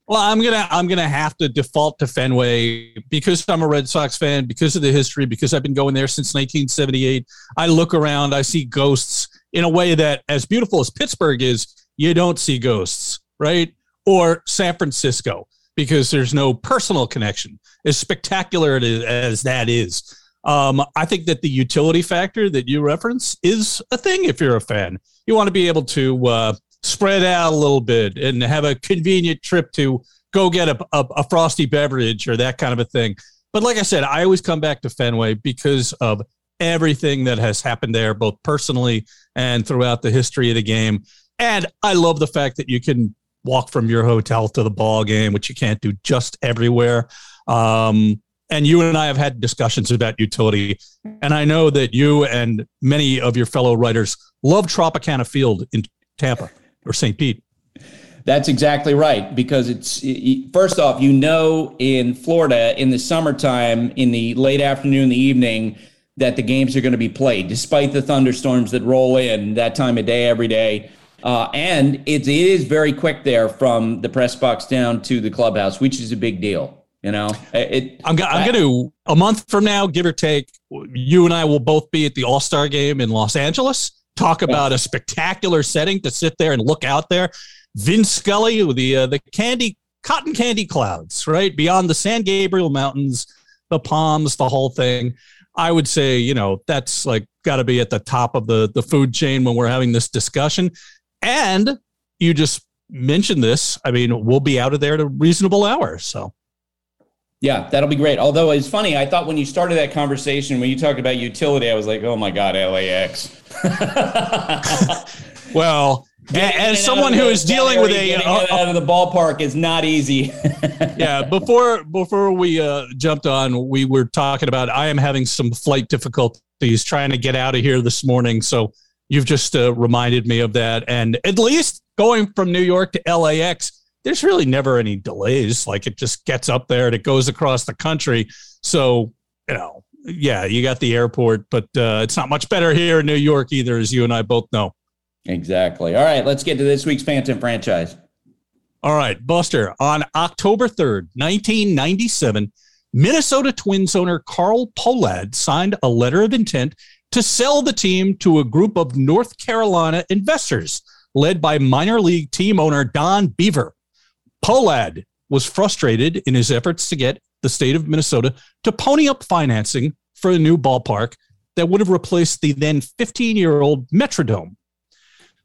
Well, I'm gonna I'm gonna have to default to Fenway because I'm a Red Sox fan, because of the history, because I've been going there since 1978. I look around, I see ghosts in a way that, as beautiful as Pittsburgh is, you don't see ghosts, right? Or San Francisco, because there's no personal connection. As spectacular as that is, um, I think that the utility factor that you reference is a thing if you're a fan. You want to be able to uh, spread out a little bit and have a convenient trip to go get a, a, a frosty beverage or that kind of a thing. But like I said, I always come back to Fenway because of everything that has happened there, both personally and throughout the history of the game. And I love the fact that you can walk from your hotel to the ball game, which you can't do just everywhere. Um, and you and I have had discussions about utility. And I know that you and many of your fellow writers love Tropicana Field in Tampa or St. Pete. That's exactly right. Because it's first off, you know, in Florida in the summertime, in the late afternoon, the evening, that the games are going to be played, despite the thunderstorms that roll in that time of day every day. Uh, and it, it is very quick there from the press box down to the clubhouse, which is a big deal. You know, it, I'm, go- I'm going to a month from now, give or take, you and I will both be at the All Star game in Los Angeles. Talk about a spectacular setting to sit there and look out there. Vin Scully the uh, the candy cotton candy clouds, right beyond the San Gabriel Mountains, the palms, the whole thing. I would say, you know, that's like got to be at the top of the the food chain when we're having this discussion. And you just mentioned this. I mean, we'll be out of there at a reasonable hour. So yeah, that'll be great. Although it's funny, I thought when you started that conversation, when you talked about utility, I was like, oh my God, LAX. [laughs] well, as someone who is dealing with a uh, out of the ballpark is not easy. [laughs] yeah, before before we uh, jumped on, we were talking about I am having some flight difficulties trying to get out of here this morning. So you've just uh, reminded me of that. And at least going from New York to LAX, there's really never any delays. Like it just gets up there and it goes across the country. So you know, yeah, you got the airport, but uh, it's not much better here in New York either, as you and I both know. Exactly. All right, let's get to this week's Phantom franchise. All right, Buster. On October 3rd, 1997, Minnesota Twins owner Carl Pohlad signed a letter of intent to sell the team to a group of North Carolina investors led by minor league team owner Don Beaver. Pohlad was frustrated in his efforts to get the state of Minnesota to pony up financing for a new ballpark that would have replaced the then 15 year old Metrodome.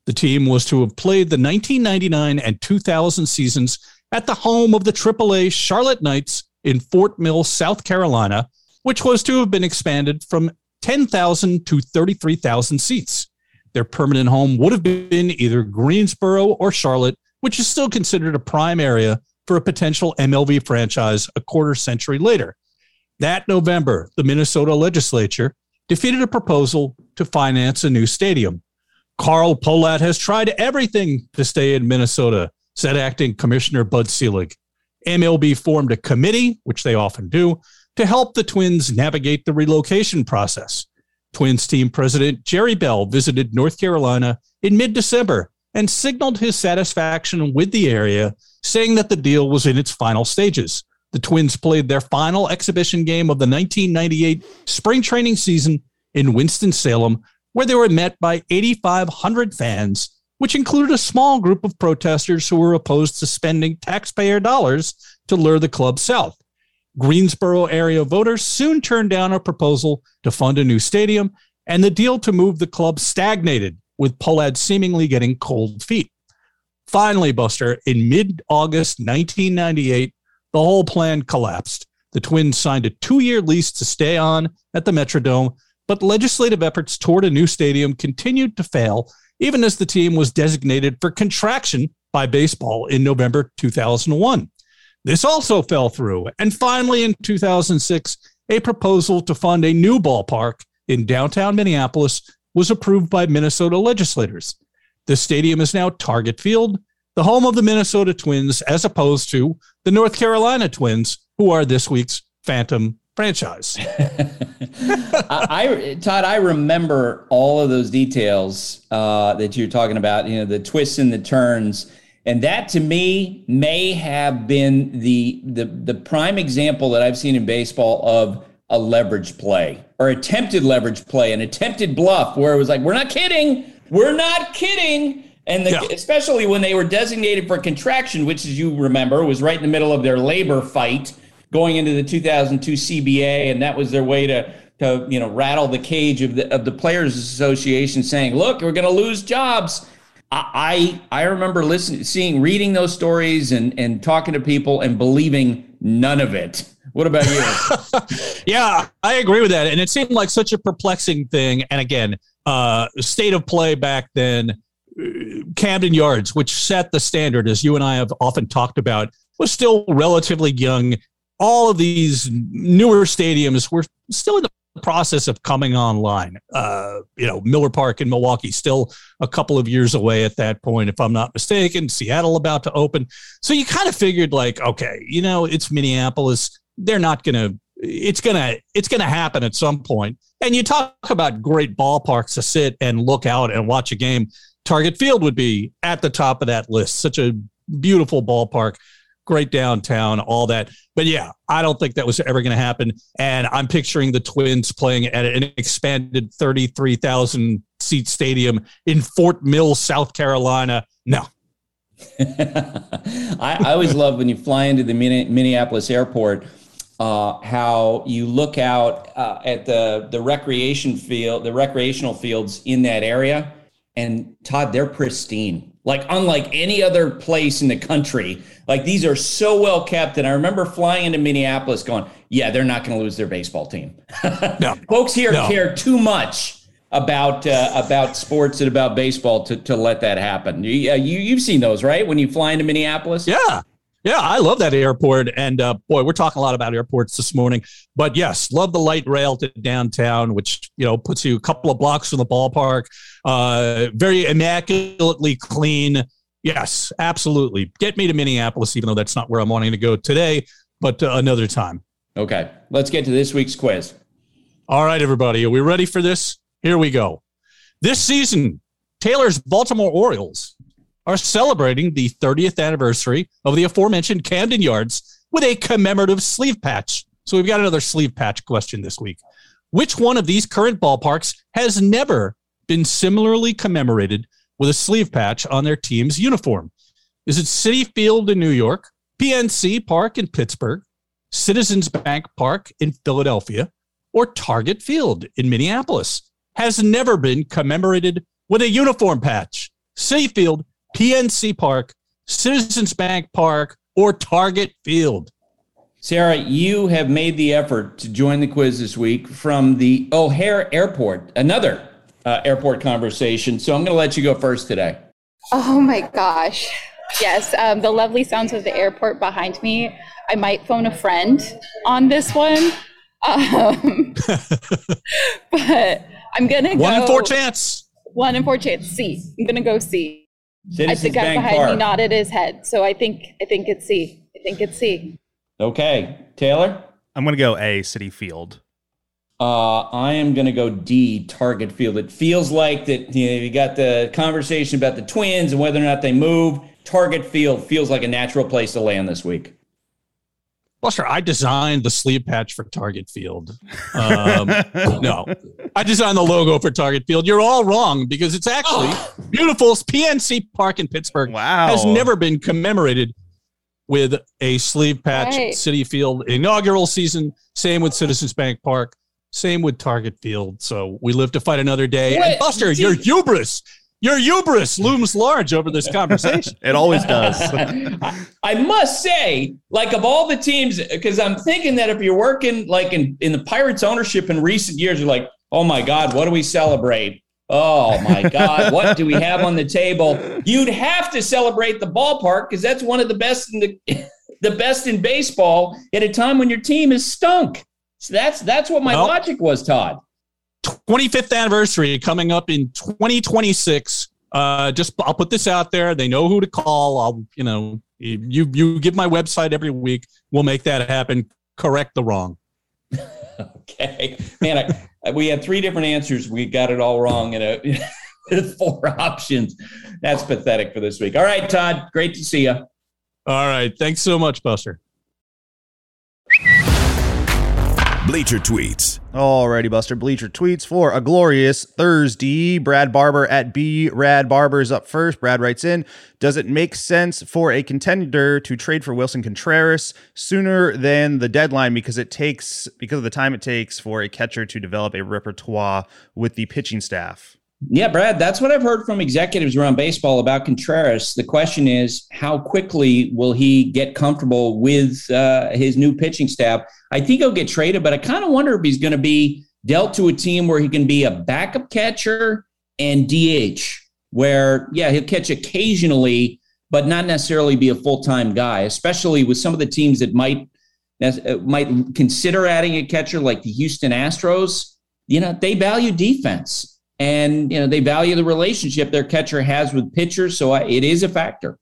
The team was to have played the 1999 and 2000 seasons at the home of the AAA Charlotte Knights in Fort Mill, South Carolina, which was to have been expanded from 10,000 to 33,000 seats. Their permanent home would have been either Greensboro or Charlotte, which is still considered a prime area for a potential MLB franchise a quarter century later. That November, the Minnesota legislature defeated a proposal to finance a new stadium. Carl Pohlad has tried everything to stay in Minnesota, said acting Commissioner Bud Selig. MLB formed a committee, which they often do, to help the Twins navigate the relocation process. Twins team president Jerry Bell visited North Carolina in mid December and signaled his satisfaction with the area, saying that the deal was in its final stages. The Twins played their final exhibition game of the 1998 spring training season in Winston-Salem, where they were met by 8,500 fans, which included a small group of protesters who were opposed to spending taxpayer dollars to lure the club south. Greensboro area voters soon turned down a proposal to fund a new stadium, and the deal to move the club stagnated, with Pohlad seemingly getting cold feet. Finally, Buster, in mid August 1998, the whole plan collapsed. The Twins signed a two year lease to stay on at the Metrodome, but legislative efforts toward a new stadium continued to fail, even as the team was designated for contraction by baseball in November 2001. This also fell through. And finally, in 2006, a proposal to fund a new ballpark in downtown Minneapolis was approved by Minnesota legislators. The stadium is now Target Field, the home of the Minnesota Twins, as opposed to the North Carolina Twins, who are this week's Phantom franchise. [laughs] I, Todd, I remember all of those details uh, that you're talking about. You know, the twists and the turns, and that to me may have been the the the prime example that I've seen in baseball of a leverage play or attempted leverage play, an attempted bluff, where it was like, "We're not kidding." We're not kidding. And the, yeah. especially when they were designated for contraction, which, as you remember, was right in the middle of their labor fight going into the 2002 CBA, and that was their way to to you know rattle the cage of the of the players association, saying, "Look, we're going to lose jobs." I I remember listening, seeing, reading those stories, and and talking to people and believing none of it. What about you? [laughs] yeah, I agree with that, and it seemed like such a perplexing thing. And again, uh, state of play back then, Camden Yards, which set the standard, as you and I have often talked about, was still relatively young. All of these newer stadiums were still in the process of coming online. Uh, you know, Miller Park in Milwaukee, still a couple of years away at that point, if I'm not mistaken. Seattle about to open. So you kind of figured, like, okay, you know, it's Minneapolis. They're not going to it's gonna it's gonna happen at some point. And you talk about great ballparks to sit and look out and watch a game. Target Field would be at the top of that list. Such a beautiful ballpark, great downtown, all that. But yeah, I don't think that was ever going to happen. And I'm picturing the Twins playing at an expanded 33,000 seat stadium in Fort Mill, South Carolina. No. [laughs] I, I always love when you fly into the Minneapolis airport uh, how you look out uh, at the the recreation field, the recreational fields in that area, and Todd, they're pristine, like unlike any other place in the country. Like these are so well kept. And I remember flying into Minneapolis, going, "Yeah, they're not going to lose their baseball team." [laughs] no. Folks here no. care too much about uh, about sports and about baseball to to let that happen. You, uh, you you've seen those, right? When you fly into Minneapolis, yeah. Yeah, I love that airport. And uh, boy, we're talking a lot about airports this morning. But yes, love the light rail to downtown, which you know puts you a couple of blocks from the ballpark. Uh, very immaculately clean. Yes, absolutely. Get me to Minneapolis, even though that's not where I'm wanting to go today, but uh, another time. Okay, let's get to this week's quiz. All right, everybody, are we ready for this? Here we go. This season, Taylor's Baltimore Orioles are celebrating the 30th anniversary of the aforementioned Camden Yards with a commemorative sleeve patch. So we've got another sleeve patch question this week. Which one of these current ballparks has never been similarly commemorated with a sleeve patch on their team's uniform? Is it Citi Field in New York, PNC Park in Pittsburgh, Citizens Bank Park in Philadelphia, or Target Field in Minneapolis? Has never been commemorated with a uniform patch. Citi Field PNC Park, Citizens Bank Park, or Target Field. Sarah, you have made the effort to join the quiz this week from the O'Hare Airport, another uh, airport conversation. So I'm going to let you go first today. Oh my gosh. Yes, um, the lovely sounds of the airport behind me. I might phone a friend on this one. Um, [laughs] but I'm going to go. One in four chance. One in four chance. C. I'm going to go C. Citizens I the guy Bank behind Park. me nodded his head, so I think I think it's C. I think it's C. Okay, Taylor. I'm going to go A. Citi Field. Uh, I am going to go D. Target Field. It feels like that. You know, you got the conversation about the Twins and whether or not they move. Target Field feels like a natural place to land this week. Buster, I designed the sleeve patch for Target Field. Um, [laughs] no, I designed the logo for Target Field. You're all wrong because it's actually oh. [gasps] beautiful. PNC Park in Pittsburgh wow. has never been commemorated with a sleeve patch. Right. Citi Field inaugural season. Same with Citizens Bank Park. Same with Target Field. So we live to fight another day. and Buster, your hubris your hubris looms large over this conversation. [laughs] it always does. [laughs] I must say, like of all the teams, because I'm thinking that if you're working like in, in the Pirates ownership in recent years, you're like, oh my God, what do we celebrate? Oh my God, what do we have on the table? You'd have to celebrate the ballpark because that's one of the best in the [laughs] the best in baseball at a time when your team is stunk. So that's that's what my well, logic was, Todd. 25th anniversary coming up in 2026. Uh, just I'll put this out there. They know who to call. I'll, you know, you you give my website every week. We'll make that happen. Correct the wrong. okay, man. I, we had three different answers. We got it all wrong in a [laughs] four options. That's pathetic for this week. All right, Todd. Great to see you. All right. Thanks so much, Buster. Bleacher Tweets. Alrighty, Buster. Bleacher Tweets for a glorious Thursday. Brad Barber at B Rad Barber is up first. Brad writes in Does it make sense for a contender to trade for Willson Contreras sooner than the deadline because it takes because of the time it takes for a catcher to develop a repertoire with the pitching staff? Yeah, Brad, that's what I've heard from executives around baseball about Contreras. The question is, how quickly will he get comfortable with uh, his new pitching staff? I think he'll get traded, but I kind of wonder if he's going to be dealt to a team where he can be a backup catcher and DH, where, yeah, he'll catch occasionally, but not necessarily be a full time guy, especially with some of the teams that might uh, might consider adding a catcher like the Houston Astros. You know, they value defense and you know they value the relationship their catcher has with pitchers, so it is a factor.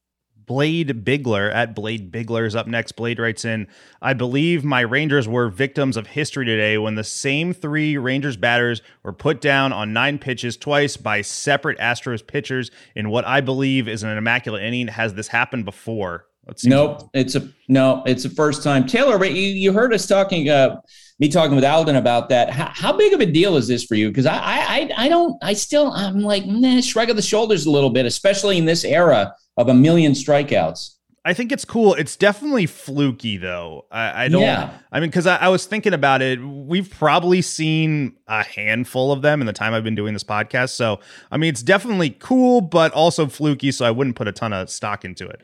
Blade Bigler at Blade Bigler is up next. Blade writes in, I believe my Rangers were victims of history today when the same three Rangers batters were put down on nine pitches twice by separate Astros pitchers in what I believe is an immaculate inning. Has this happened before? Nope, it's a no, it's the first time. Taylor, but you, you heard us talking uh, me talking with Alden about that. How, how big of a deal is this for you? Because I, I, I don't, I still, I'm like, nah, shrug of the shoulders a little bit, especially in this era of a million strikeouts. I think it's cool. It's definitely fluky, though. I, I don't. Yeah. I mean, because I, I, was thinking about it. We've probably seen a handful of them in the time I've been doing this podcast. So, I mean, it's definitely cool, but also fluky. So, I wouldn't put a ton of stock into it.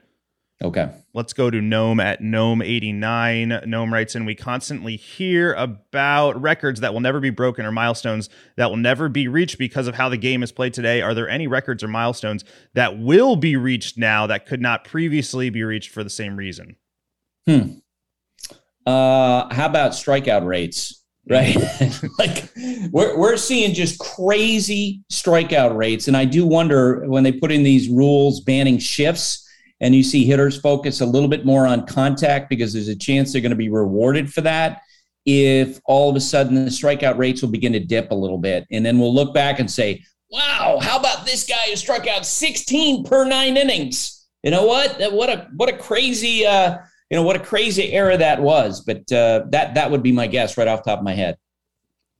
Okay. Let's go to Gnome at Gnome89. Gnome writes in We constantly hear about records that will never be broken or milestones that will never be reached because of how the game is played today. Are there any records or milestones that will be reached now that could not previously be reached for the same reason? Hmm. Uh, how about strikeout rates? Right. [laughs] like we're, we're seeing just crazy strikeout rates. And I do wonder when they put in these rules banning shifts and you see hitters focus a little bit more on contact because there's a chance they're going to be rewarded for that. If all of a sudden the strikeout rates will begin to dip a little bit, and then we'll look back and say, "Wow, how about this guy who struck out 16 per nine innings?" You know what? What a what a crazy uh, you know what a crazy era that was. But uh, that that would be my guess right off top of my head.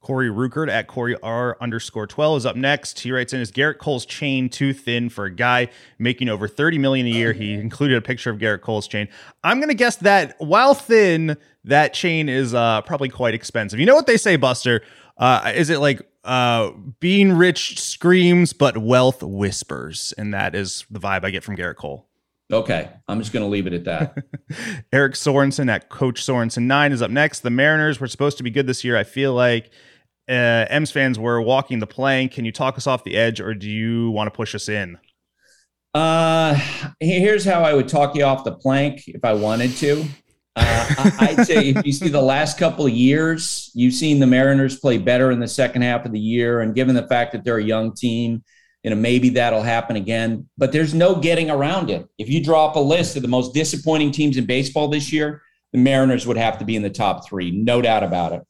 Corey Ruckert at Corey R underscore 12 is up next. He writes in, is Gerrit Cole's chain too thin for a guy making over 30 million a year? He included a picture of Gerrit Cole's chain. I'm going to guess that while thin, that chain is uh, probably quite expensive. You know what they say, Buster? Uh, is it like uh, being rich screams, but wealth whispers? And that is the vibe I get from Gerrit Cole. Okay, I'm just going to leave it at that. [laughs] Eric Sorensen at Coach Sorensen nine is up next. The Mariners were supposed to be good this year. I feel like uh, M's fans were walking the plank. Can you talk us off the edge, or do you want to push us in? Uh, here's how I would talk you off the plank if I wanted to. Uh, I'd say if you see the last couple of years, you've seen the Mariners play better in the second half of the year, and given the fact that they're a young team, you know maybe that'll happen again. But there's no getting around it. If you draw up a list of the most disappointing teams in baseball this year, the Mariners would have to be in the top three, no doubt about it.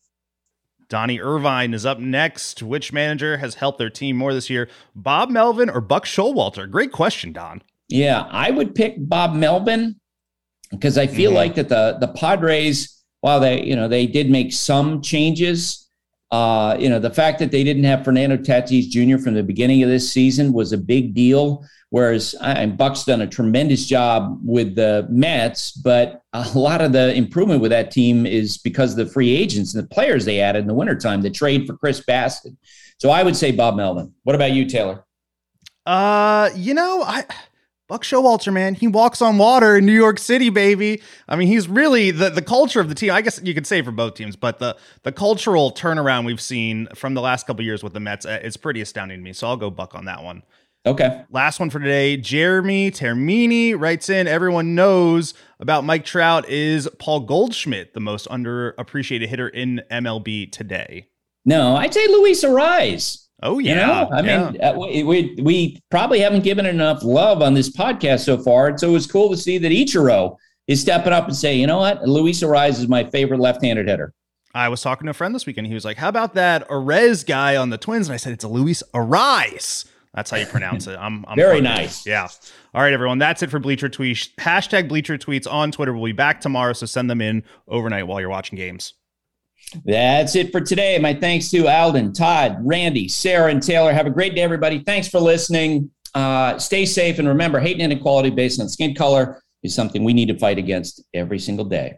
Donnie Irvine is up next. Which manager has helped their team more this year, Bob Melvin or Buck Showalter? Great question, Don. Yeah, I would pick Bob Melvin. because I feel Mhm. like that the the Padres, while they you know they did make some changes, uh, you know the fact that they didn't have Fernando Tatis Jr. from the beginning of this season was a big deal. Whereas I, and Buck's done a tremendous job with the Mets, but a lot of the improvement with that team is because of the free agents and the players they added in the wintertime, the trade for Chris Bassitt. So I would say Bob Melvin. What about you, Taylor? Uh, you know, I Buck Showalter, man, he walks on water in New York City, baby. I mean, he's really the the culture of the team. I guess you could say for both teams, but the the cultural turnaround we've seen from the last couple years with the Mets uh, is pretty astounding to me. So I'll go Buck on that one. Okay. Last one for today. Jeremy Termini writes in Everyone knows about Mike Trout is Paul Goldschmidt, the most underappreciated hitter in MLB today. No, I'd say Luis Arraez. Oh, You yeah. know, I yeah. mean, uh, we, we we probably haven't given enough love on this podcast so far, and so it's cool to see that Ichiro is stepping up and say, you know what, Luis Arraez is my favorite left-handed hitter. I was talking to a friend this weekend. He was like, How about that Arez guy on the Twins? And I said, It's a Luis Arraez. That's how you pronounce it. I'm, I'm Very nice. Yeah. All right, everyone. That's it for Bleacher Tweets. Hashtag Bleacher Tweets on Twitter. We'll be back tomorrow, so send them in overnight while you're watching games. That's it for today. My thanks to Alden, Todd, Randy, Sarah, and Taylor. Have a great day, everybody. Thanks for listening. Uh, stay safe, and remember, hate and inequality based on skin color is something we need to fight against every single day.